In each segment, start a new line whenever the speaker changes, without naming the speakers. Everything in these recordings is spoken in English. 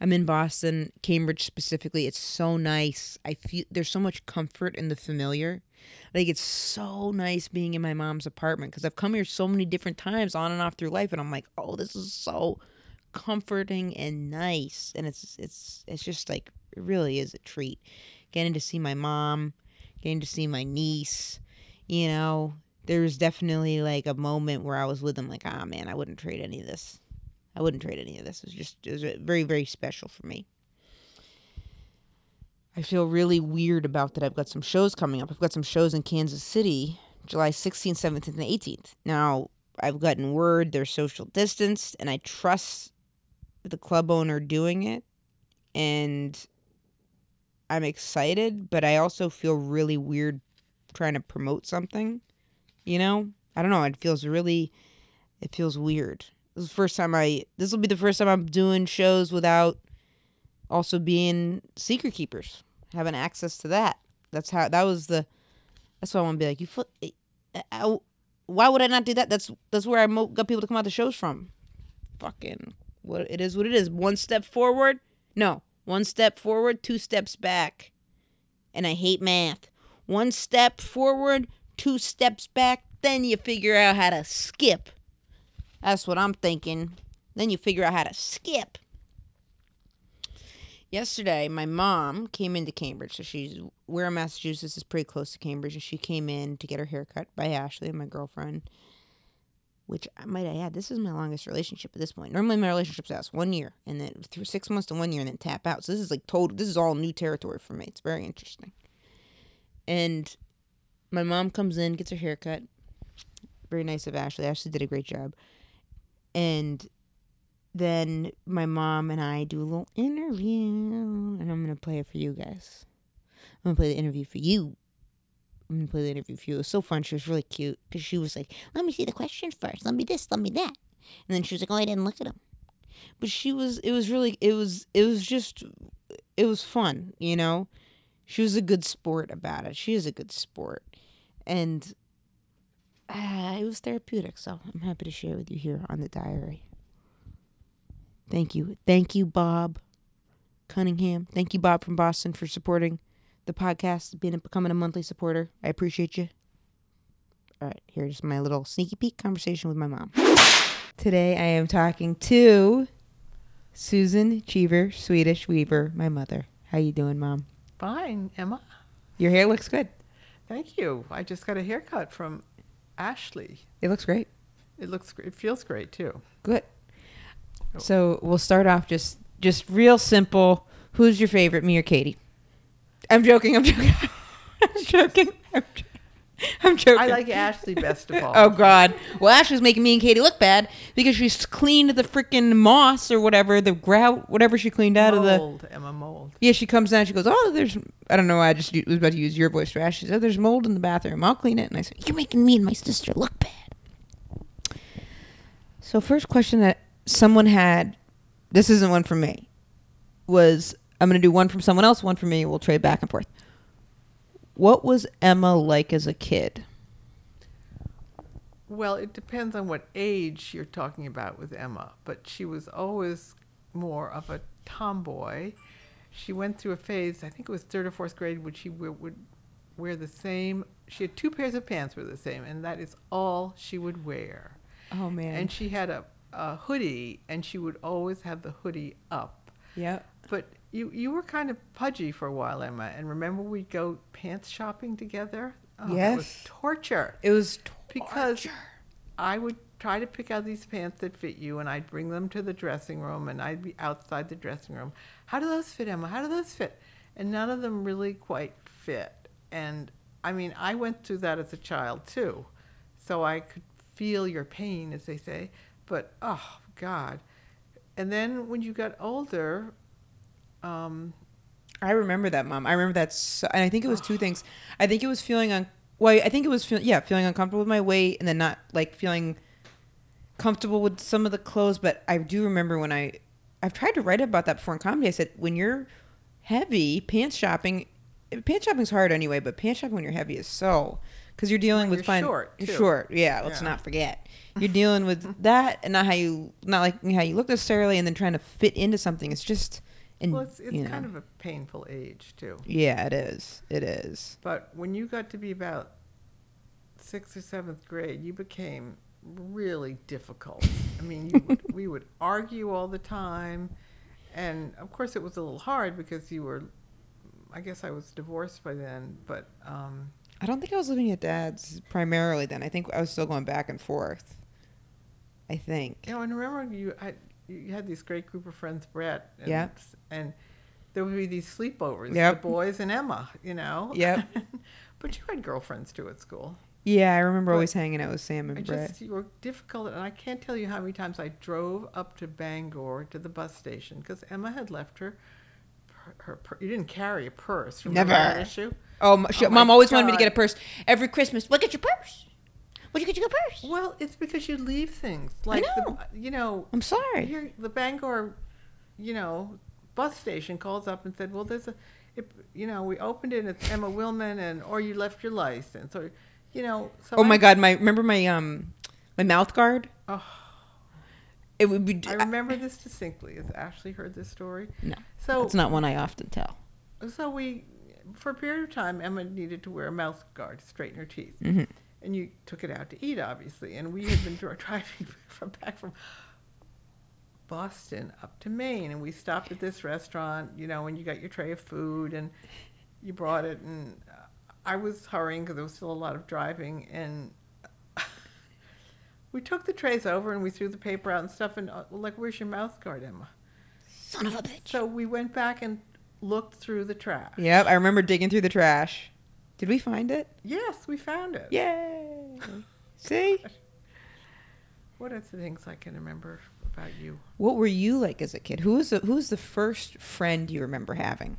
I'm in Boston, Cambridge specifically. It's so nice. I feel there's so much comfort in the familiar. Like it's so nice being in my mom's apartment because I've come here so many different times on and off through life, and I'm like, oh, this is so comforting and nice, and it's it's it's just like it really is a treat. Getting to see my mom, getting to see my niece, you know, there was definitely like a moment where I was with them, like, ah, man, I wouldn't trade any of this. I wouldn't trade any of this. It was just, it was very, very special for me. I feel really weird about that. I've got some shows coming up. I've got some shows in Kansas City, July 16th, 17th, and 18th. Now, I've gotten word they're social distanced, and I trust the club owner doing it. And I'm excited, but I also feel really weird trying to promote something. You know, I don't know. It feels really, it feels weird. This is the first time I. This will be the first time I'm doing shows without also being secret keepers, having access to that. That's how. That was the. That's why I want to be like you. Fl- I, I, why would I not do that? That's that's where I mo- got people to come out the shows from. Fucking what it is, what it is. One step forward, no. One step forward, two steps back. And I hate math. One step forward, two steps back, then you figure out how to skip. That's what I'm thinking. Then you figure out how to skip. Yesterday, my mom came into Cambridge. So she's where Massachusetts is pretty close to Cambridge, and she came in to get her hair cut by Ashley, my girlfriend. Which I might add, this is my longest relationship at this point. Normally, my relationships last one year, and then through six months to one year, and then tap out. So this is like total. This is all new territory for me. It's very interesting. And my mom comes in, gets her hair cut. Very nice of Ashley. Ashley did a great job. And then my mom and I do a little interview, and I'm gonna play it for you guys. I'm gonna play the interview for you. I'm gonna play the interview for you. It was so fun. She was really cute because she was like, "Let me see the questions first. Let me this. Let me that." And then she was like, "Oh, I didn't look at them." But she was. It was really. It was. It was just. It was fun. You know. She was a good sport about it. She is a good sport, and uh, it was therapeutic. So I'm happy to share with you here on the diary. Thank you. Thank you, Bob Cunningham. Thank you, Bob from Boston, for supporting the podcast, being becoming a monthly supporter. I appreciate you. All right, here's my little sneaky peek conversation with my mom. Today I am talking to Susan Cheever, Swedish Weaver, my mother. How you doing, Mom?
Fine, Emma.
Your hair looks good.
Thank you. I just got a haircut from Ashley.
It looks great.
It looks it feels great too.
Good. Oh. So we'll start off just just real simple. Who's your favorite, me or Katie? I'm joking. I'm joking. I'm joking. I'm joking. I'm joking. I
like Ashley best of all.
oh God. Well, Ashley's making me and Katie look bad because she's cleaned the freaking moss or whatever, the grout, whatever she cleaned out
mold,
of the
mold. Emma mold.
Yeah, she comes down. She goes, "Oh, there's I don't know. why I just was about to use your voice for Ashley. She said, "There's mold in the bathroom. I'll clean it." And I said, "You're making me and my sister look bad." So first question that someone had, this isn't one from me, was I'm going to do one from someone else, one from me. We'll trade back and forth. What was Emma like as a kid?
Well, it depends on what age you're talking about with Emma, but she was always more of a tomboy. She went through a phase, I think it was third or fourth grade, when she would wear the same. She had two pairs of pants were the same, and that is all she would wear.
Oh man!
And she had a, a hoodie, and she would always have the hoodie up.
Yeah.
But you you were kind of pudgy for a while, Emma. And remember we'd go pants shopping together?
Oh, yes.
It was torture.
It was torture.
Because I would try to pick out these pants that fit you, and I'd bring them to the dressing room, and I'd be outside the dressing room. How do those fit, Emma? How do those fit? And none of them really quite fit. And I mean, I went through that as a child too, so I could feel your pain, as they say. But oh God! And then when you got older, um,
I remember that, mom. I remember that, so, and I think it was two things. I think it was feeling on. Well, I think it was feel, yeah, feeling uncomfortable with my weight, and then not like feeling comfortable with some of the clothes. But I do remember when I, I've tried to write about that before in comedy. I said when you're heavy, pants shopping, pants shopping's hard anyway, but pants shopping when you're heavy is so because you're dealing
When
with fine
short, too.
short. Yeah, let's
Yeah.
not forget. You're dealing with that, and not how you not like how you look necessarily, and then trying to fit into something. It's just, and
Well, it's, it's
you know,
kind of a painful age too.
yeah, it is. It is.
But when you got to be about sixth or seventh grade, you became really difficult. I mean, you would, we would argue all the time, and of course, it was a little hard because you were. I guess I was divorced by then, but um,
I don't think I was living at dad's primarily then. I think I was still going back and forth. I think.
you know, and remember you had you had this great group of friends, Brett, and,
Yeah.
and there would be these sleepovers,
Yep.
the boys and Emma, you know.
Yep.
but you had girlfriends too at school.
Yeah, I remember
But
always hanging out with Sam and
I
Brett.
just you were difficult, and I can't tell you how many times I drove up to Bangor to the bus station because Emma had left her. Her, her you didn't carry a purse. Remember
Never.
that issue?
Oh, she,
Oh
mom always wanted me to get a purse every Christmas. Look at your purse. Where'd you get your purse?
Well, it's because you leave things like
know.
The, you know.
I'm sorry.
Here, the Bangor, you know, bus station calls up and said, "Well, there's a, it, you know, we opened it. and It's Emma Willmann, and or you left your license, or, you know." So
oh my
I-
God, my remember my um my mouth guard.
Oh.
It would be.
I remember this distinctly. Has Ashley heard this story?
No,
So
it's not one I often tell.
So we, for a period of time, Emma needed to wear a mouth guard to straighten her teeth,
Mhm.
And you took it out to eat, obviously. And we had been driving from back from Boston up to Maine, and we stopped at this restaurant, you know, and you got your tray of food, and you brought it, and uh, I was hurrying because there was still a lot of driving, and we took the trays over and we threw the paper out and stuff, and uh, like, where's your mouth guard, Emma?
Son of a bitch.
So we went back and looked through the trash.
Yep, I remember digging through the trash. Did we find it?
Yes, we found it.
Yay! See,
What are the things I can remember about you?
what were you like as a kid? Who was the Who was the first friend you remember having?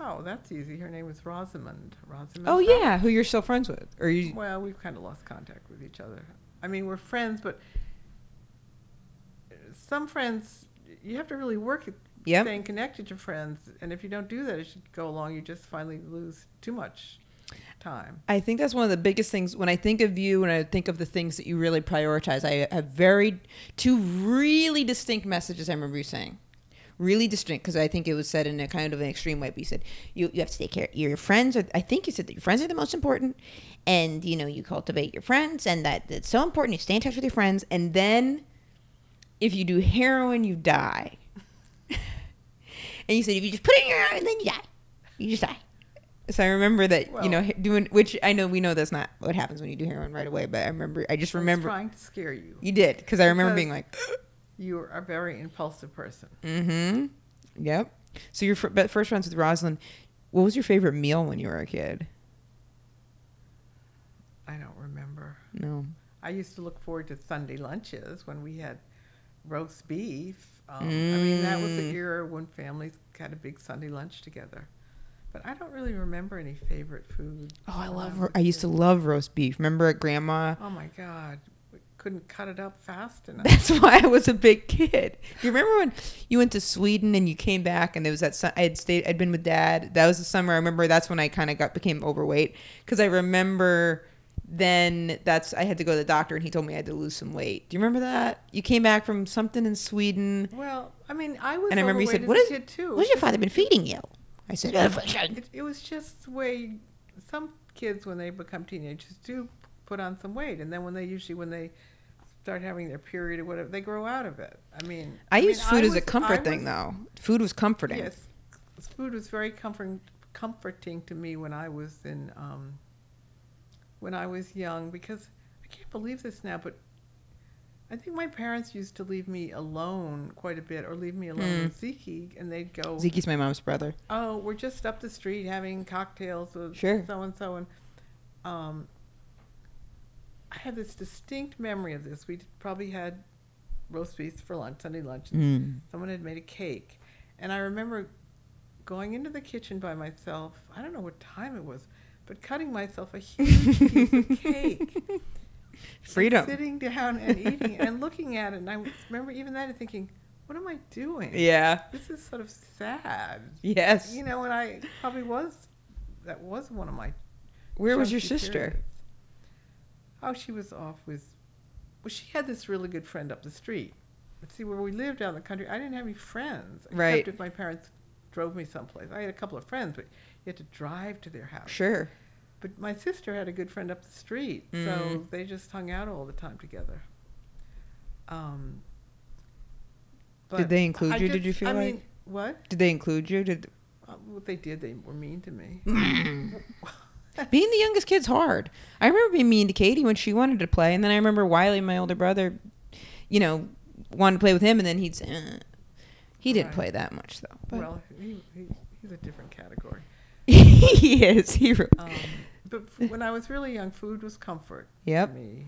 Oh, that's easy. Her name was Rosamond. Rosamond.
Oh yeah, who you're still friends with? Or you?
Well, we've kind of lost contact with each other. I mean, we're friends, but some friends you have to really work at
Yep.
staying connected to friends, and if you don't do that as you go along, you just finally lose too much time.
I think that's one of the biggest things when I think of you and I think of the things that you really prioritize. I have very two really distinct messages I remember you saying. Really distinct because I think it was said in a kind of an extreme way. But you said you, you have to take care. Your friends are. I think you said that your friends are the most important, and you know you cultivate your friends, and that it's so important. You stay in touch with your friends, and then if you do heroin, you die. and you said if you just put it in your arm, then you die. You just die. So I remember that you know doing which I know we know that's not what happens when you do heroin right away, but I remember I just remember I
trying to scare you.
you did because I remember being like,
You are a very impulsive person.
mm-hmm, yep. So your but first friends with Rosalind. What was your favorite meal when you were a kid?
I don't remember.
No.
I used to look forward to Sunday lunches when we had roast beef. Um, I mean, that was the
Mm.
era when families had a big Sunday lunch together. But I don't really remember any favorite food.
Oh, I love.
I,
I used to love roast beef. Remember at grandma?
Oh my God, we couldn't cut it up fast enough.
That's why I was a big kid. You remember when you went to Sweden and you came back and there was that su- I had stayed I'd been with dad. That was the summer. I remember that's when I kind of got became overweight because I remember then that's I had to go to the doctor and he told me I had to lose some weight. Do you remember that? You came back from something in Sweden
Well, I mean, I was
and I remember you said, "What is
"What a too.
What's your father been feeding you?" I said, "Everything."
It, it was just the way some kids, when they become teenagers, do put on some weight, and then when they usually when they start having their period or whatever, they grow out of it. I mean,
I,
mean,
used food as a comfort
I
thing
was-
though. Food was comforting.
Yes, food was very comforting, comforting to me when I was in um, when I was young because I can't believe this now, but I think my parents used to leave me alone quite a bit, or leave me alone
Hmm.
with Zeke, and they'd go,
Zeke's my mom's brother.
"Oh, we're just up the street having cocktails with
Sure.
so and so," and um, I have this distinct memory of this. We probably had roast beef for lunch, Sunday lunch, and
Mm.
someone had made a cake and i remember going into the kitchen by myself i don't know what time it was but cutting myself a huge piece of cake
Freedom.
sitting down and eating and looking at it and i remember even then thinking what am i doing
Yeah.
this is sort of sad
Yes.
you know and i probably was that was one of my
Where was your sister?
periods. Oh, she was off with. Well, she had this really good friend up the street. But see, where we lived out in the country, I didn't have any friends.
Right.
Except if my parents drove me someplace. I had a couple of friends, but you had to drive to their house.
Sure.
But my sister had a good friend up the street, so
Mm.
they just hung out all the time together. Um,
Did they include
I
you, did you feel
I
like?
mean, what?
Did they include you? Did
Uh, what they did, they were mean to me.
being the youngest kid's hard. I remember being mean to Katie when she wanted to play, and then I remember Wiley, my older brother, you know, wanted to play with him, and then he'd say, uh. he didn't
Right.
play that much though. But
well, he, he, he's a different category.
he is. He.
Um, but when I was really young, food was comfort
Yep.
to me.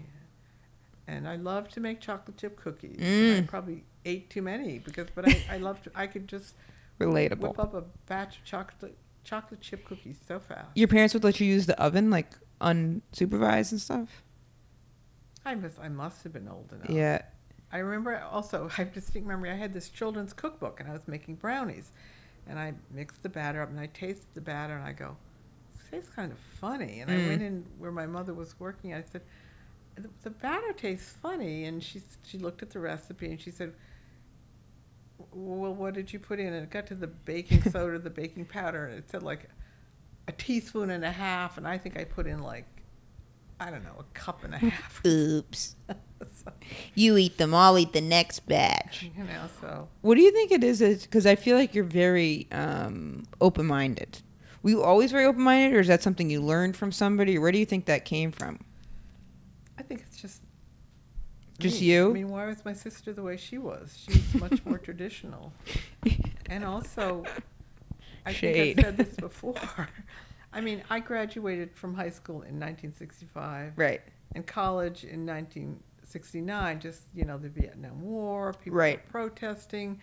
And I loved to make chocolate chip cookies. And I
Mm.
probably ate too many because, but I, I loved, I could just
Relatable.
whip up a batch of chocolate chocolate chip cookies so fast.
Your parents would let you use the oven like unsupervised and stuff.
I must, I must have been old enough.
Yeah.
I remember also, I have distinct memory, I had this children's cookbook and I was making brownies. And I mixed the batter up and I tasted the batter and I go, tastes kind of funny. And I
Mm.
went in where my mother was working. I said, the, the batter tastes funny. And she, she looked at the recipe and she said, well, what did you put in? And it got to the baking soda, the baking powder, and it said like a teaspoon and a half. And I think I put in like, I don't know, a cup and a half.
Oops.
so,
You eat them. I'll eat the next batch.
you know, so.
What do you think it is? Because I feel like you're very um, open minded. Were you always very open minded, or is that something you learned from somebody? Where do you think that came from?
I think it's just
Just
me.
you?
I mean, why was my sister the way she was? She's much more traditional, and also, I
Shade.
think I've said this before. I mean, I graduated from high school in 1965
Right.
and college in 1969. Just you know, the Vietnam War, people
Right.
were protesting.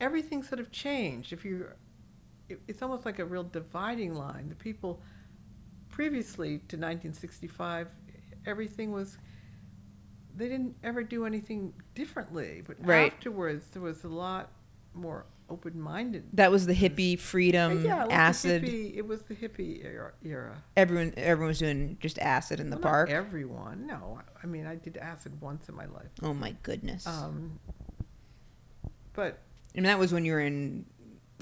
Everything sort of changed. If you, it, it's almost like a real dividing line. The people previously to 1965, everything was. They didn't ever do anything differently, but
Right.
afterwards there was a lot more open-minded.
That was the hippie freedom
yeah, it
acid.
hippie- it was the hippie era. era.
Everyone, everyone was doing just acid in the
Well, not
park.
everyone, no. I mean, I did acid once in my life.
oh my goodness!
Um, but
and that was when you were in,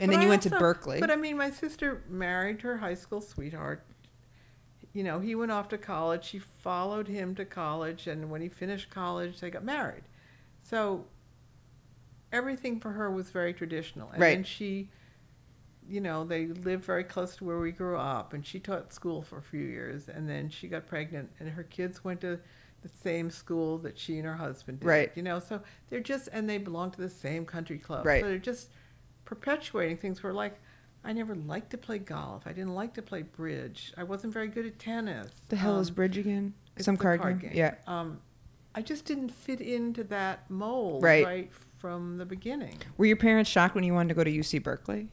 and
but
then
I
you went to Berkeley.
But I mean, my sister married her high school sweetheart. You know, he went off to college. She followed him to college, and when he finished college, they got married. So everything for her was very traditional. And
Right.
then she, you know, they lived very close to where we grew up, and she taught school for a few years, and then she got pregnant, and her kids went to the same school that she and her husband did.
Right.
You know, so they're just, and they belong to the same country club.
Right.
So they're just perpetuating things where, like, I never liked to play golf. I didn't like to play bridge. I wasn't very good at tennis.
the hell is
Um,
bridge again? Some
the
card, game. Yeah.
Um, I just didn't fit into that mold
Right.
right, from the beginning.
Were your parents shocked when you wanted to go to UC Berkeley?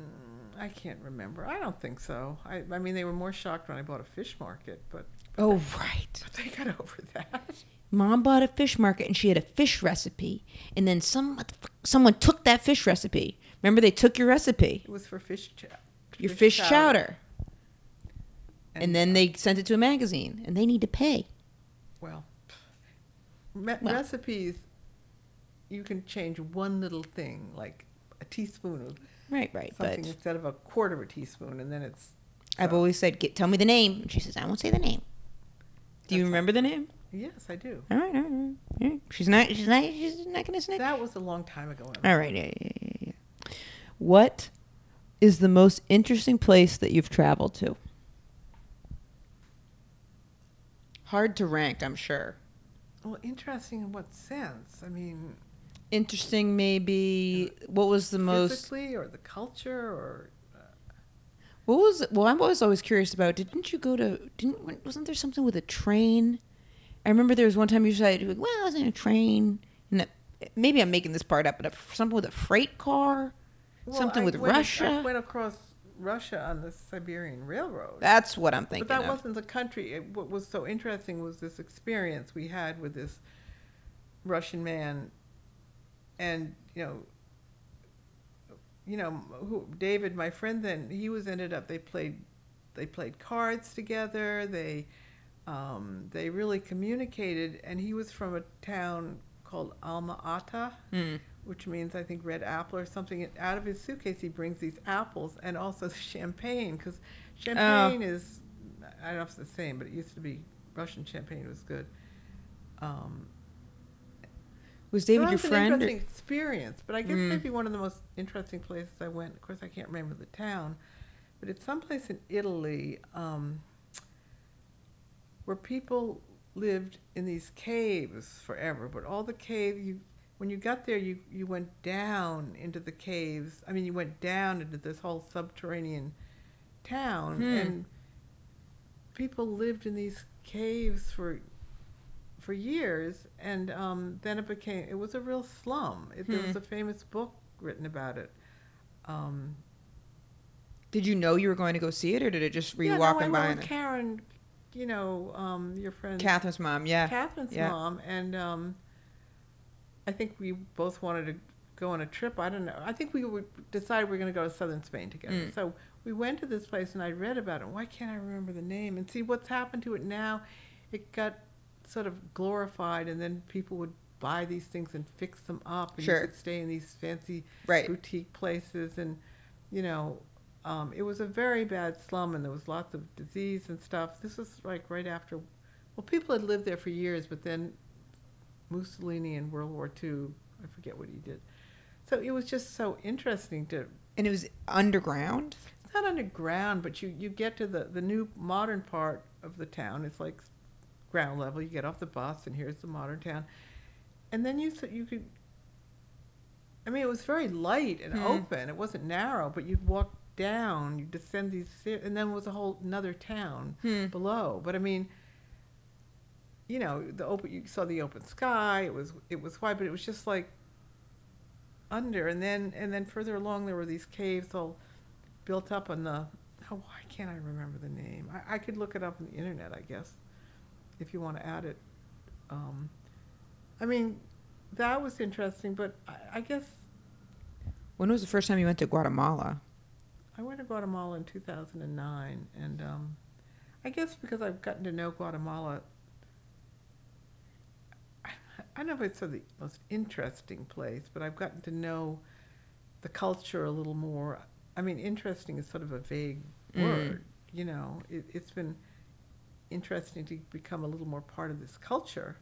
Mm, I can't remember. I don't think so. I, I mean, they were more shocked when I bought a fish market, but,
Oh right.
but they got over that.
Mom bought a fish market and she had a fish recipe, and then some someone took that fish recipe. Remember, they took your recipe,
It was for fish chow.
your fish, chowder, and, then
uh,
they sent it to a magazine, and they need to pay.
Well, me-
Well.
recipes, you can change one little thing, like a teaspoon of
Right, right.
something
But
instead of a quarter of a teaspoon, and then it's.
I've always said, Get, "Tell me the name," and she says, "I won't say the name." Do you remember the name?
Yes, I do.
All right, all right, all right. She's not. She's not. She's not gonna snitch.
That was a long time ago.
All right. Yeah, yeah, yeah, yeah. What is the most interesting place that you've traveled to? Hard to rank, I'm sure.
Well, interesting in what sense? I mean,
Interesting, maybe. What was the most?
physically or the culture or.
Uh, what was? Well, I'm always always curious about. Didn't you go to? Didn't wasn't there something with a train? I remember there was one time you said, "Well, I was in a train," and maybe I'm making this part up, but a, something with a freight car,
Well,
something
I
with
went-
Russia.
I went across Russia on the Siberian Railroad.
That's what I'm thinking
but that
of.
wasn't the country. It, what was so interesting was this experience we had with this Russian man, and you know, you know, who David, my friend. Then he was ended up. They played, they played cards together. They um, they really communicated. And he was from a town called Alma Ata,
Mm.
which means I think red apple or something. And Out of his suitcase, he brings these apples and also champagne because champagne is I don't know if it's the same, but it used to be Russian champagne was good. Um,
Was David
that
your
was an
friend? or-
experience, but I guess
Mm.
maybe one of the most interesting places I went. Of course, I can't remember the town, but it's someplace in Italy um, where people lived in these caves forever. But all the cave you, when you got there, you you went down into the caves. I mean, you went down into this whole subterranean town,
Hmm.
and people lived in these caves for for years, and um, then it became it was a real slum. It, There was
Hmm.
a famous book written about it. Um,
Did you know you were going to go see it, or did it just were you
yeah, no,
walking
I
by?
went
and
with Karen, you know, um, your friend
Catherine's mom, yeah.
Catherine's
yeah.
mom, and um, I think we both wanted to go on a trip. I don't know. I think we would decide we we're going to go to southern Spain together.
Mm.
So we went to this place, and I read about it. Why can't I remember the name? And see what's happened to it now. It got sort of glorified, and then people would buy these things and fix them up, and
Sure.
you could stay in these fancy
right.
boutique places and you know um, it was a very bad slum and there was lots of disease and stuff. This was like right after well people had lived there for years but then mussolini in world war ii i forget what he did. So it was just so interesting to
And it was underground.
it's not underground but you, you get to the, the new modern part of the town. It's like ground level. You get off the bus and here's the modern town. And then you you could i mean it was very light and
Hmm.
open. It wasn't narrow but you'd walk down you descend these stairs and then was a whole another town
Hmm.
below but i mean you know the open you saw the open sky it was it was white but it was just like under and then and then further along there were these caves all built up on the oh why can't i remember the name i, I could look it up on the internet i guess if you want to add it um, i mean that was interesting but I, I guess
When was the first time you went to Guatemala?
I went to Guatemala in 2009, and um, I guess because I've gotten to know Guatemala, I, I don't know if it's the most interesting place, but I've gotten to know the culture a little more. I mean, interesting is sort of a vague
Mm.
word, you know. It, it's been interesting to become a little more part of this culture.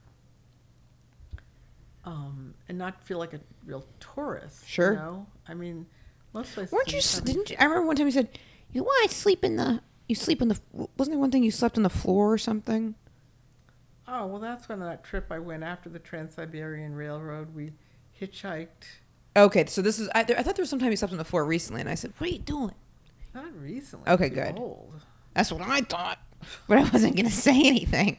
Um, and not feel like a real tourist.
Sure.
You know? I mean, most places.
Weren't you? s-
country-
Didn't you, I remember one time you said, "You why I sleep in the? You sleep in the? Wasn't there one thing you slept on the floor or something?"
Oh, well, that's when that trip I went after the Trans Siberian Railroad. We hitchhiked,
Okay, so this is. I, I thought there was some time you slept on the floor recently, and I said, "What are you doing?"
not recently.
Okay,
too
good.
Old.
That's what I thought, but I wasn't gonna say anything.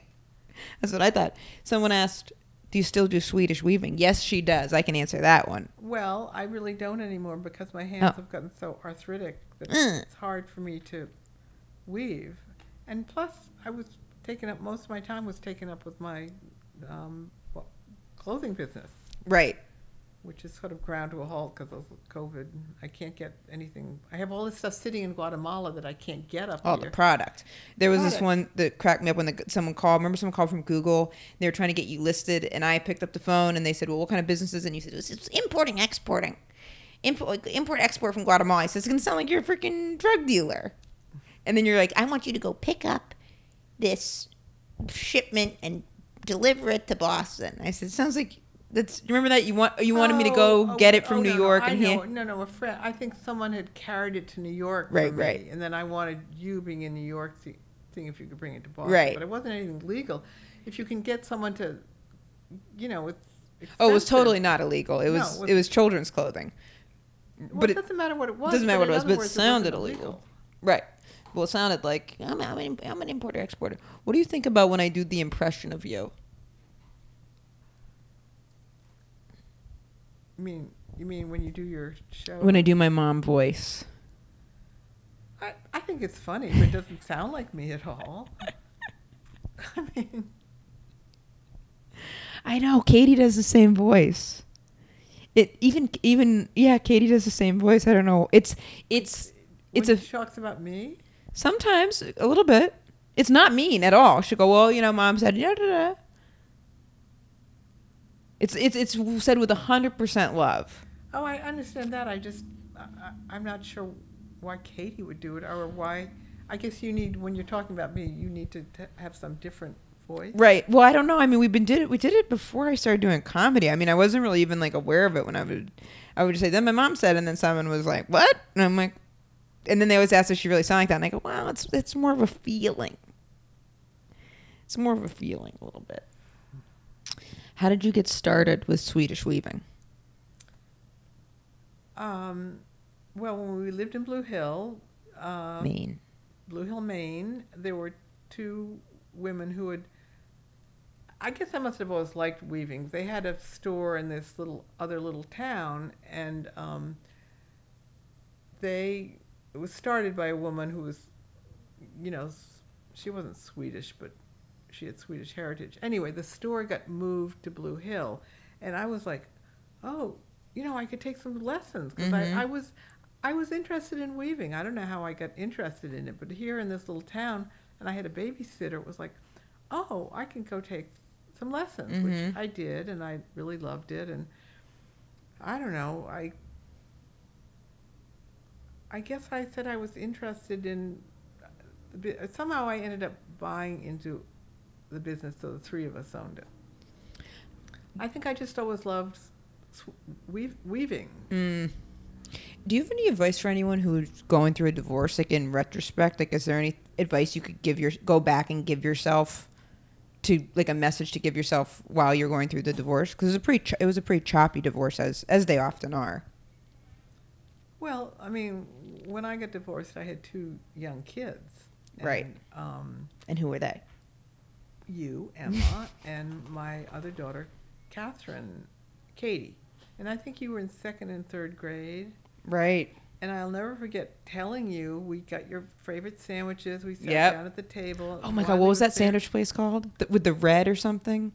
That's what I thought. Someone asked, "Do you still do Swedish weaving?" Yes, she does. I can answer that one.
Well, I really don't anymore because my hands
Oh.
have gotten so arthritic that
Mm.
it's hard for me to weave. And plus, I was taken up, most of my time was taken up with my um, well, clothing business,
Right.
Which is sort of ground to a halt because of COVID. I can't get anything. I have all this stuff sitting in Guatemala that I can't get up
Oh,
here.
the product. There was this one that cracked me up when the, someone called. Remember, someone called from Google. They were trying to get you listed, and I picked up the phone and they said, "Well, what kind of businesses?" And you said, "It's, it's importing, exporting, import, import, export from Guatemala." I said, "It's gonna sound like you're a freaking drug dealer." And then you're like, "I want you to go pick up this shipment and deliver it to Boston." I said, "Sounds like that's." Remember that you want you wanted me to go
Oh, oh
get
oh,
it from
oh,
New
no,
York
no,
and here.
No, no, a friend. I think someone had carried it to New York. for
Right,
me,
right.
And then I wanted you being in New York, see, seeing if you could bring it to Boston.
Right.
But it wasn't anything legal. If you can get someone to, you know, it's.
Oh, it was totally not illegal. It
No,
was
it was-
it was children's clothing.
Well,
but
it doesn't matter what it was.
doesn't matter what it was, but it sounded
wasn't
illegal. Right. Well, it sounded like I'm, I'm, an, I'm an importer exporter. What do you think about when I do the impression of you?
You mean you mean when you do your show?
When I do my mom voice.
I, I think it's funny, but it doesn't sound like me at all. I mean,
I know Katie does the same voice. It even even yeah, Katie does the same voice. I don't know. It's it's it's
when
a
she talks about me.
sometimes a little bit. It's not mean at all. She'll go, well, you know, mom said, da, da, da. It's it's it's said with hundred percent love.
Oh, I understand that. I just, I, I'm not sure why Katie would do it or why. I guess you need, when you're talking about me, you need to t- have some different voice.
Right. Well, I don't know. I mean, we've been did it. We did it before I started doing comedy. I mean, I wasn't really even like aware of it when I would. I would just say, then my mom said, and then someone was like, "What?" And I'm like, and then they always ask if she really sound like that, and I go, "Well, it's it's more of a feeling. It's more of a feeling, a little bit." How did you get started with Swedish weaving?
Um, well, when we lived in Blue Hill, uh,
Maine.
Blue Hill, Maine, there were two women who had. I guess I must have always liked weaving. They had a store in this little other little town, and um, they it was started by a woman who was, you know, she wasn't Swedish, but she had Swedish heritage. Anyway, the store got moved to Blue Hill, and I was like, oh, you know, I could take some lessons because
Mhm.
I, I was I was interested in weaving. I don't know how I got interested in it, but here in this little town, and I had a babysitter, it was like, oh, I can go take some lessons,
Mhm.
which I did, and I really loved it. And I don't know, I I guess I said I was interested in. Somehow I ended up buying into the business, so the three of us owned it. I think I just always loved weave, weaving.
Mm. Do you have any advice for anyone who's going through a divorce, like in retrospect? Like, is there any advice you could give your go back and give yourself to like a message to give yourself while you're going through the divorce? Because it was a pretty ch- it was a pretty choppy divorce, as as they often are.
Well, I mean, when I got divorced, I had two young kids.
Right.
Um,
And who were they?
You, Emma, and my other daughter, Catherine, Katie. And I think you were in second and third grade.
Right.
And I'll never forget telling you we got your favorite sandwiches. We sat
Yep.
down at the table.
Oh my god, what was that sandwich place called? The, with the red or something?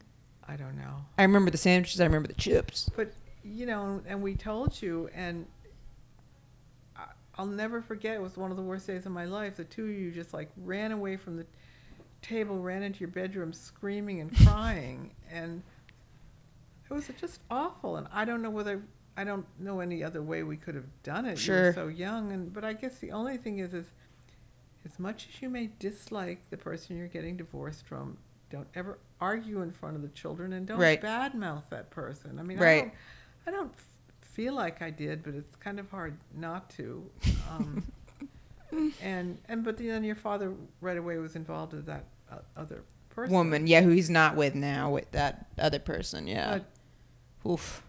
I don't know.
I remember the sandwiches. I remember the chips.
But you know, and we told you, and I- I'll never forget. It was one of the worst days of my life. The two of you just like ran away from the table, ran into your bedroom, screaming and crying, and it was just awful. And I don't know whether I don't know any other way we could have done it. You
Sure.
were so young, and but I guess the only thing is, is as much as you may dislike the person you're getting divorced from, don't ever argue in front of the children and don't
Right.
badmouth that person. I mean, I don't, I don't f- feel like I did, but it's kind of hard not to. Um, and and but then your father right away was involved with that other person.
Woman, yeah, who he's not with now, with that other person. Yeah. Oof.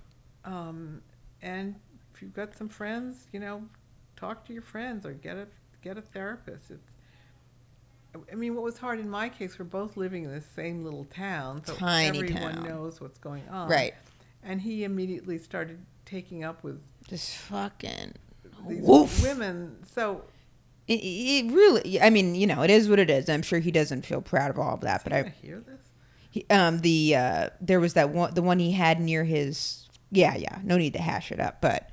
Um, and if you've got some friends, you know, talk to your friends or get a get a therapist. It's, I mean, what was hard in my case, we're both living in the same little town, so
Tiny
everyone
town.
knows what's going on.
Right.
And he immediately started taking up with
Just fucking.
these
Woof.
women. So
It, it really, I mean, you know, it is what it is. I'm sure he doesn't feel proud of all of that,
but
but
I
I,
hear this.
he, um, the uh, there was that one, the one he had near his, yeah, yeah. No need to hash it up, but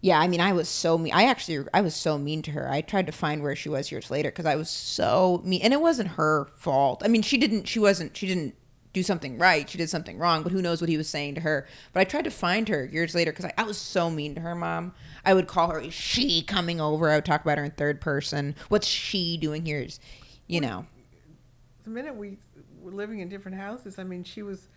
yeah, I mean, I was so mean. I actually, I was so mean to her. I tried to find where she was years later because I was so mean, and it wasn't her fault. I mean, she didn't, she wasn't, she didn't do something right. She did something wrong, but who knows what he was saying to her. But I tried to find her years later because I, I was so mean to her mom. I would call her, is she coming over? I would talk about her in third person. What's she doing here? Is, you know,
The minute we were living in different houses, I mean, she was.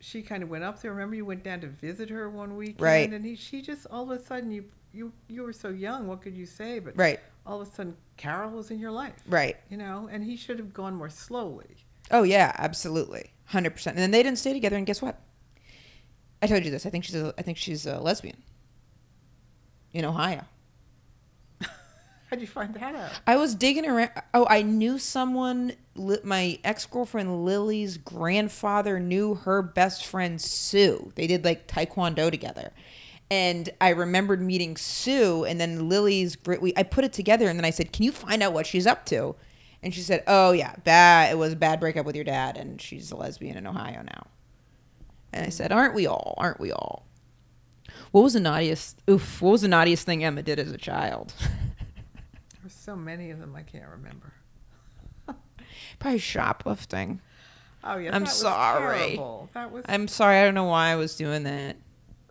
She kind of went up there. Remember, you went down to visit her one weekend,
Right.
and he, she just all of a sudden you you you were so young. What could you say? But
right,
all of a sudden, Carol was in your life.
right.
you know, and he should have gone more slowly.
Oh yeah, absolutely, hundred percent. And then they didn't stay together. And guess what? I told you this. I think she's a, I think she's a lesbian. In Ohio,
How'd you find that out?
I was digging around. Oh, I knew someone. My ex girlfriend Lily's grandfather knew her best friend Sue. They did like taekwondo together. And I remembered meeting Sue, and then Lily's. We, I put it together, and then I said, "Can you find out what she's up to?" And she said, "Oh yeah, bad. It was a bad breakup with your dad, and she's a lesbian in Ohio now." And I said, "Aren't we all? Aren't we all?" What was the naughtiest? Oof! What was the naughtiest thing Emma did as a child?
There's so many of them I can't remember.
Probably shoplifting.
Oh yeah,
I'm
that was
sorry.
terrible. That was
I'm sorry. I don't know why I was doing that.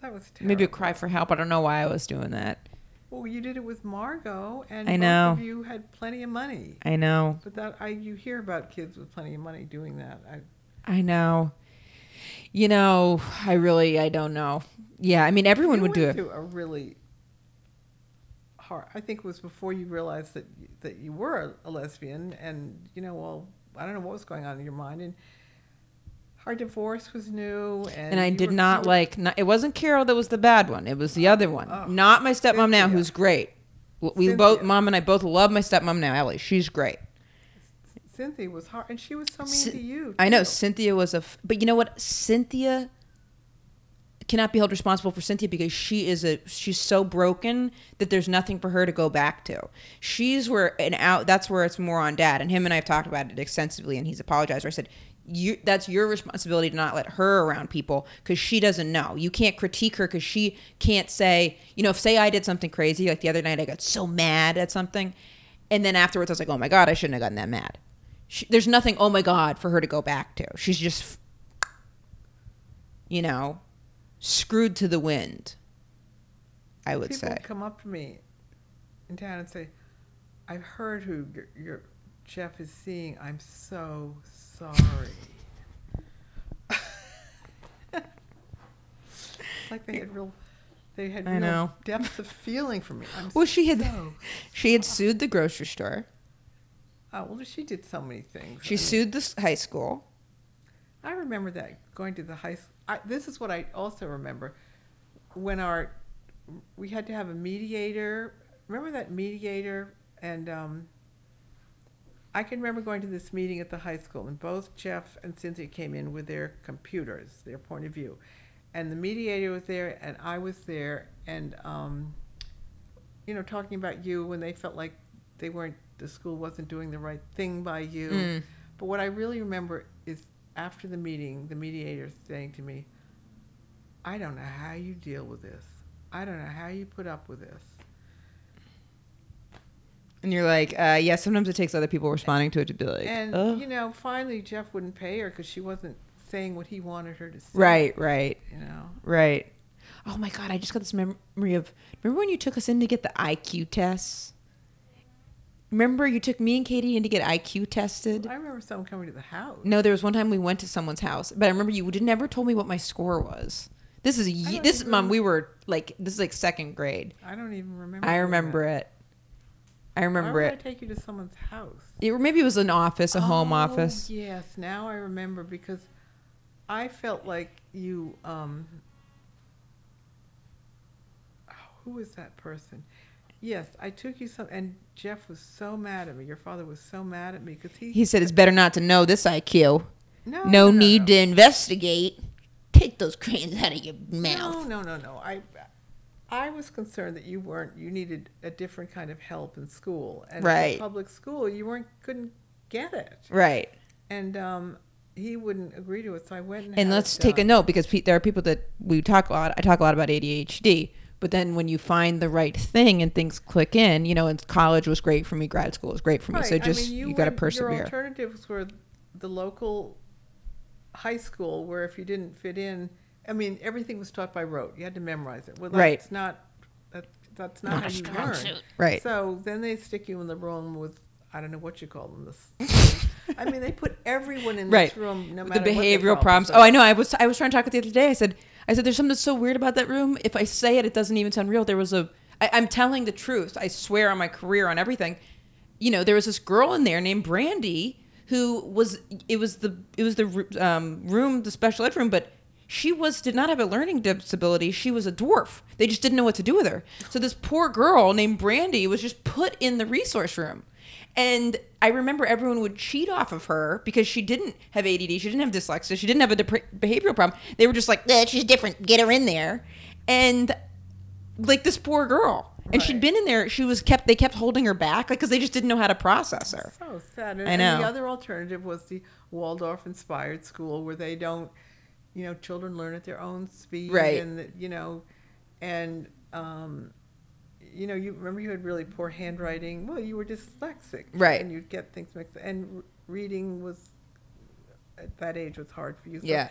that was terrible.
Maybe a cry for help. I don't know why I was doing that.
Well, you did it with Margot, and
I
both
know.
of you had plenty of money.
I know.
But that I you hear about kids with plenty of money doing that. I,
I know. You know, I really, I don't know. Yeah, I mean, everyone
you
would do it.
a really hard. I think it was before you realized that that you were a lesbian, and you know, well, I don't know what was going on in your mind, and our divorce was new, and
And I did not like. Not, it wasn't Carol that was the bad one. It was the other one.
oh.
Not my stepmom now, who's great. We both, mom and I both love my stepmom now, Ellie. She's great.
Cynthia was hard, and she was so mean
Cyn-
to you.
I know
too.
Cynthia was a, f- but you know what? Cynthia cannot be held responsible for Cynthia because she is a she's so broken that there's nothing for her to go back to. She's where and out that's where it's more on dad and him and I have talked about it extensively and he's apologized. Where I said you that's your responsibility to not let her around people because she doesn't know. You can't critique her because she can't say you know if say I did something crazy like the other night I got so mad at something and then afterwards I was like oh my god I shouldn't have gotten that mad. She, there's nothing oh my god for her to go back to. She's just you know screwed to the wind. I would
People
say.
come up to me in town and say, "I've heard who your, your Jeff is seeing. I'm so sorry." it's like they had real, they had
I
real
know.
depth of feeling for me. I'm
Well, she had
so,
she had sued the grocery store.
oh, well, she did so many things.
She
I mean,
sued the s- high school.
I remember that going to the high. s- I, this is what I also remember when our we had to have a mediator. Remember that mediator and um, I can remember going to this meeting at the high school and both Jeff and Cynthia came in with their computers, their point of view, and the mediator was there and I was there and um, you know talking about you when they felt like they weren't the school wasn't doing the right thing by you.
Mm.
But what I really remember is after the meeting, the mediator saying to me, I don't know how you deal with this. I don't know how you put up with this.
And you're like, uh, yeah, sometimes it takes other people responding to it to be like,
and,
"Ugh."
you know, finally Jeff wouldn't pay her because she wasn't saying what he wanted her to say.
right, right,
You know?
right. Oh my God, I just got this memory of, remember when you took us in to get the IQ tests? Remember you took me and Katie in to get IQ tested?
I remember someone coming to the house.
No, there was one time we went to someone's house, but I remember you never told me what my score was. This is this mom. We were like this is like second grade.
I don't even remember.
I remember
that.
it. I
Why
remember
would I
it.
take you to someone's house?
it. or Maybe it was an office, a home
Oh,
office.
Yes, now I remember because I felt like you. Um, oh, who was that person? Yes, I took you some, and Jeff was so mad at me. Your father was so mad at me because he.
He said it's better not to know this IQ.
no,
No, need to investigate. Take those crayons out of your mouth.
No, no, no, no. I, I was concerned that you weren't. You needed a different kind of help in school, and
Right.
the public school, you weren't couldn't get it,
Right.
and um, he wouldn't agree to it. So I went and.
And let's take a note because pe- there are people that we talk a lot. I talk a lot about ADHD, but then when you find the right thing and things click in, you know, and college was great for me, grad school was great for me. So
Right. I
just
mean,
you,
you
got to persevere.
Your alternatives were the local high school, where if you didn't fit in, I mean, everything was taught by rote. You had to memorize it. Well,
Right.
that's not. That, that's not,
Not
how you learn.
suit.
Right.
So then they stick you in the room with. I don't know what you call them. This. I mean, they put everyone in
Right.
this room, no
the
matter what
behavioral problems.
are.
Oh, I know. I was I was trying to talk with the other day. I said I said there's something so weird about that room. If I say it, it doesn't even sound real. There was a I, I'm telling the truth. I swear on my career on everything. You know, there was this girl in there named Brandy who was it was the it was the um, room the special ed room, but she was did not have a learning disability. She was a dwarf. They just didn't know what to do with her. So this poor girl named Brandy was just put in the resource room. And I remember everyone would cheat off of her because she didn't have ADD, she didn't have dyslexia, she didn't have a behavioral problem. They were just like, eh, she's different, get her in there. And like this poor girl. And she'd been in there, she was kept, they kept holding her back because they just didn't know how to process her.
So sad. And,
I
and the other alternative was the Waldorf inspired school where they don't, you know, children learn at their own speed.
Right.
And, you know, and, um, you know, you remember you had really poor handwriting. Well, you were dyslexic.
Right.
And you'd get things mixed. And reading was at that age was hard for you. So,
Yeah.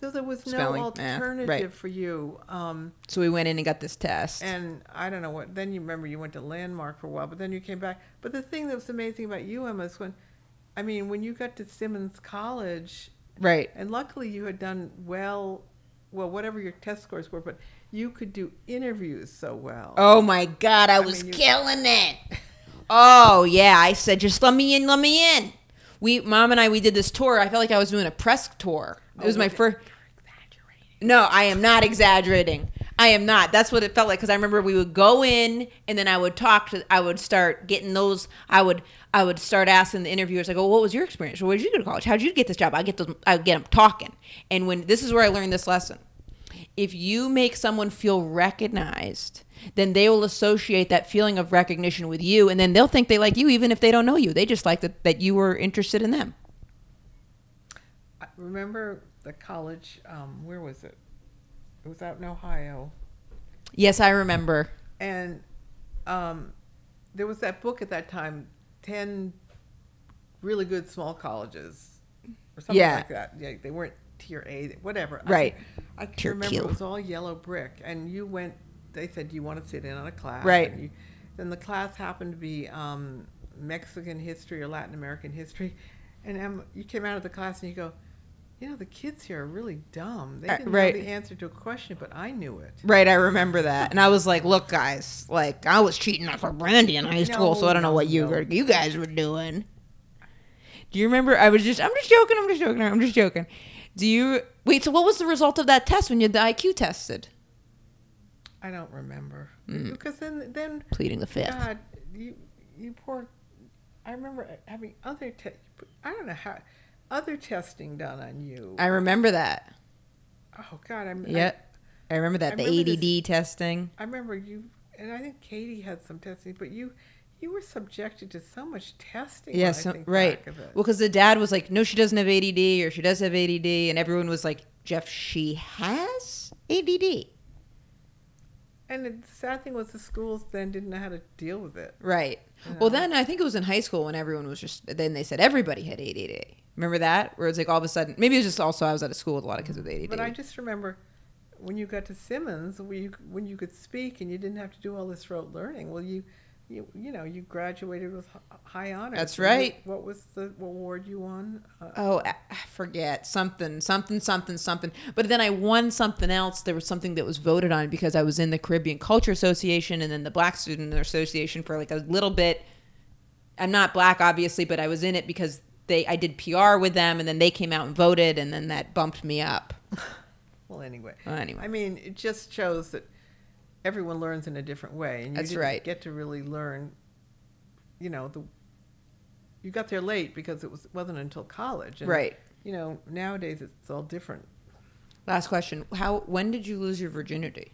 So there was
Spelling,
no
math,
alternative
right.
for you. Um,
So we went in and got this test.
and I don't know what. Then you remember you went to Landmark for a while, but then you came back. But the thing that was amazing about you, Emma, is when, I mean, when you got to Simmons College,
right.
and luckily you had done well, well, whatever your test scores were, but you could do interviews so well.
Oh my god, I was
mean, you-
killing it. Oh yeah, I said just let me in, let me in. We mom and I we did this tour. I felt like I was doing a press tour. It oh, was
Oh,
my first No, I am not exaggerating. I am not. That's what it felt like because I remember we would go in and then I would talk to. I would start getting those. I would. I would start asking the interviewers. I go, "What was your experience? Where did you go to college? How did you get this job?" I get those. I get them talking. And when this is where I learned this lesson, if you make someone feel recognized, then they will associate that feeling of recognition with you, and then they'll think they like you even if they don't know you. They just like that that you were interested in them.
I remember the college. Um, where was it? It was out in Ohio.
Yes, I remember.
and um, there was that book at that time 10 really good small colleges or something
Yeah.
like that yeah they weren't tier a whatever
Right.
i, I can remember
Q.
it was all yellow brick and you went they said do you want to sit in on a class
Right.
and you, then the class happened to be um, mexican history or latin american history and you came out of the class and you go you know the kids here are really dumb they
Uh,
didn't
right.
know the answer to a question but i knew it
Right, I remember that, and I was like, "Look, guys, like I was cheating off of Brandy in high school, so I don't know what you
no.
were, you guys were doing." Do you remember? I was just, I'm just joking, I'm just joking, I'm just joking. Do you wait? So, what was the result of that test when you had the IQ tested?
i don't remember
Mm.
because then then
Pleading the fifth.
God, you you poor. I remember having other tests. I don't know how other testing done on you.
I remember that.
oh God, I'm.
Yeah, I, remember that.
I
the
remember
ADD testing.
I, I remember you, and I think Katie had some testing, but you you were subjected to so much testing.
Yes,
I think
right.
back of it.
Well, because the dad was like, "No, she doesn't have ADD," or "She does have ADD," and everyone was like, "Jeff, she has ADD."
and the sad thing was the schools then didn't know how to deal with it.
Right.
You
Well,
uh-huh.
then I think it was in high school when everyone was just. Then they said everybody had ADD. Remember that? Where it's like all of a sudden, maybe it was just also I was at a school with a lot of kids with ADD.
But I just remember when you got to Simmons, when you, when you could speak and you didn't have to do all this rote learning. Well, you, you, you know, you graduated with high honors.
That's
what-
right.
What was the award you won? Uh,
oh, I I forget something, something, something, something. But then I won something else. There was something that was voted on because I was in the Caribbean Culture Association and then the Black Student Association for like a little bit. I'm not black, obviously, but I was in it because they I did PR with them, and then they came out and voted, and then that bumped me up.
well, anyway.
Well, anyway.
I mean, it just shows that everyone learns in a different way, and you
That's
didn't
right.
get to really learn. You know, the you got there late because it was wasn't until college, and,
Right.
You know, nowadays it's all different.
Last question: How? When did you lose your virginity?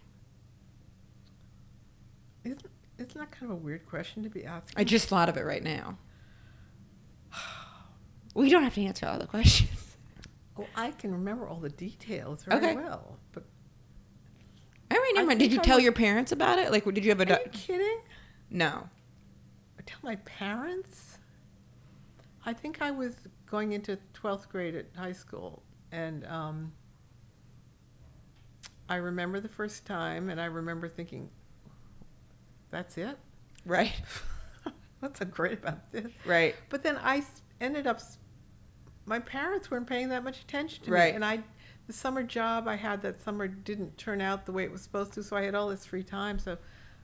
Isn't isn't that kind of a weird question to be asking?
I just thought of it right now. We don't have to answer all the questions.
Oh, I can remember all the details very
Okay.
well. But
All right, never
I.
Did you
I
tell
was-
your parents about it? Like, did you have a?
are you kidding?
no.
I tell my parents. I think I was going into twelfth grade at high school, and um, I remember the first time, and I remember thinking, "That's it.
Right.
What's so great about this?"
Right.
But then I ended up. My parents weren't paying that much attention to
Right.
me, and I, the summer job I had that summer didn't turn out the way it was supposed to. So I had all this free time. So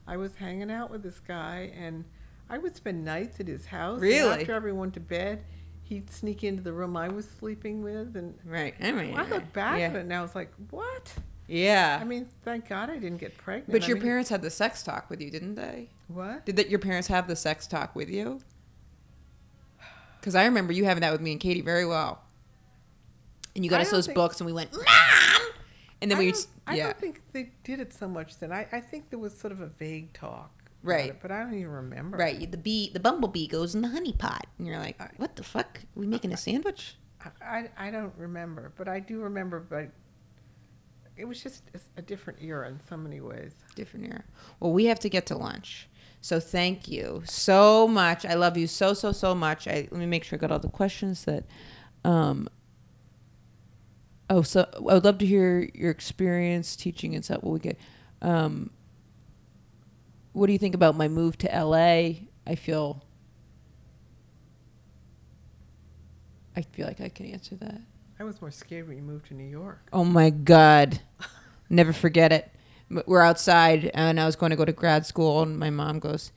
I was hanging out with this guy, and I would spend nights at his house. and
Really?
after everyone to bed, he'd sneak into the room I was sleeping with, and
Right. I mean,
I look back
yeah.
at it and I was like, "What?"
Yeah.
I mean, thank God I didn't get pregnant.
but
I
your
mean,
parents had the sex talk with you, didn't they?
What?
Did that your parents have the sex talk with you? Because I remember you having that with me and Katie very well. And you got
I
us those books, and we went, Mom! And then
I
we,
don't, I don't think they did it so much then. I, I think there was sort of a vague talk.
Right.
it, but I don't even remember.
right. The bee, the bumblebee goes in the honey pot, and you're like, what the fuck? we making a sandwich?
I, I, I don't remember, but I do remember, but it was just a, a different era in so many ways.
Different era. Well, we have to get to lunch, So thank you so much. I love you so so so much. I let me make sure I got all the questions that. Um, oh, so I would love to hear your experience teaching and stuff. What we get. Um, what do you think about my move to LA? I feel. I feel like I can answer that.
I was more scared when you moved to New York.
Oh my God. Never forget it. We're outside and I was going to go to grad school, and my mom goes,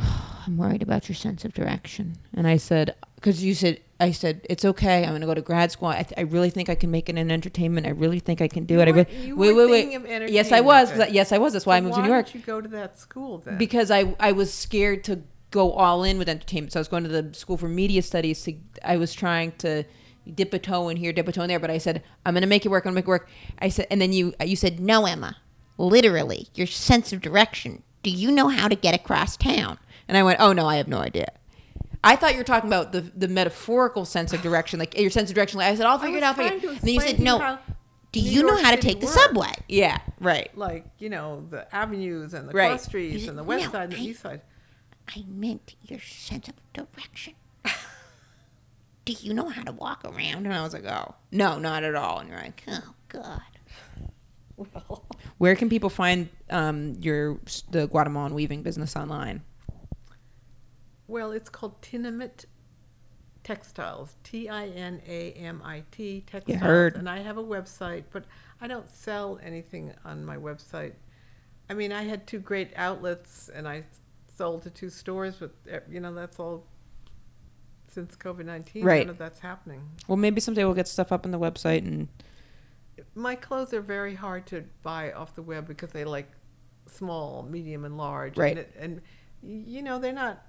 I'm worried about your sense of direction. And I said, because you said, I said, it's okay. I'm going to go to grad school. I, th- I really think I can make it in entertainment. I really think I can do
You
it.
Weren't-
re-
you
wait, wait, wait. Yes, I was.
then.
Yes, I was. That's why I
So
moved to New York
Why did you go to that school then?
because I I was scared to go all in with entertainment. So I was going to the school for media studies. To, I was trying to dip a toe in here, dip a toe in there. But I said I'm going to make it work. I'm going to make it work. I said, and then you you said no, Emma. Literally, your sense of direction. Do you know how to get across town? And I went, oh no, I have no idea. I thought you were talking about the the metaphorical sense of direction, like your sense of direction. Like I said, I'll figure it out for you. And then you said, no.
how
Do
New
you know how to take the
works.
subway?
Yeah, right.
like you know the avenues and the
Right.
cross streets and the west
No,
side and the
I-
east side.
I meant your sense of direction. Do you know how to walk around?
And I was like, oh, no, not at all. And you're like,
Oh God.
Well,
Where can people find um, your the Guatemalan weaving business online?
Well, it's called Tinamit Textiles. T I N A M I T Textiles.
heard.
And I have a website, but I don't sell anything on my website. I mean, I had two great outlets, and I sold to two stores, but eh, you know that's all since COVID nineteen.
Right.
None of that's happening.
Well, maybe someday we'll get stuff up on the website and
my clothes are very hard to buy off the web because they like small, medium, and large.
Right.
And, it, and you know they're not.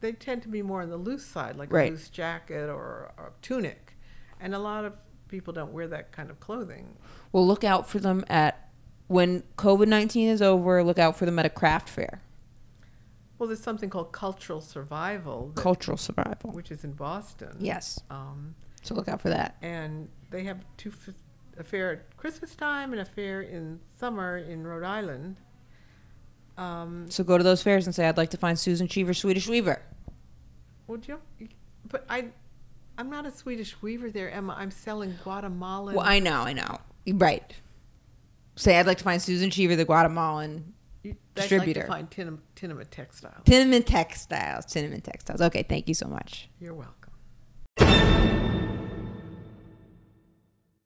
They tend to be more on the loose side, like
Right.
a loose jacket or a tunic, and a lot of people don't wear that kind of clothing.
we'll look out for them at when COVID nineteen is over. Look out for them at a craft fair,
Well, there's something called cultural survival, that-
cultural survival.
which is in Boston.
Yes,
Um,
so look out for that.
and they have two f- a fair at Christmas time and a fair in summer in Rhode Island. Um,
So go to those fairs and say, "I'd like to find Susan Cheever, Swedish Weaver."
Would you? But I, I'm not a Swedish weaver there, Emma. I'm selling Guatemalan.
Well, I know, I know, right. Say, "I'd like to find Susan Cheever, the Guatemalan
you, I'd
distributor.
Like to find Tinam, Tinamit Textiles.
Cinnamon Textiles." Cinnamon Textiles. Okay, thank you so much.
You're welcome.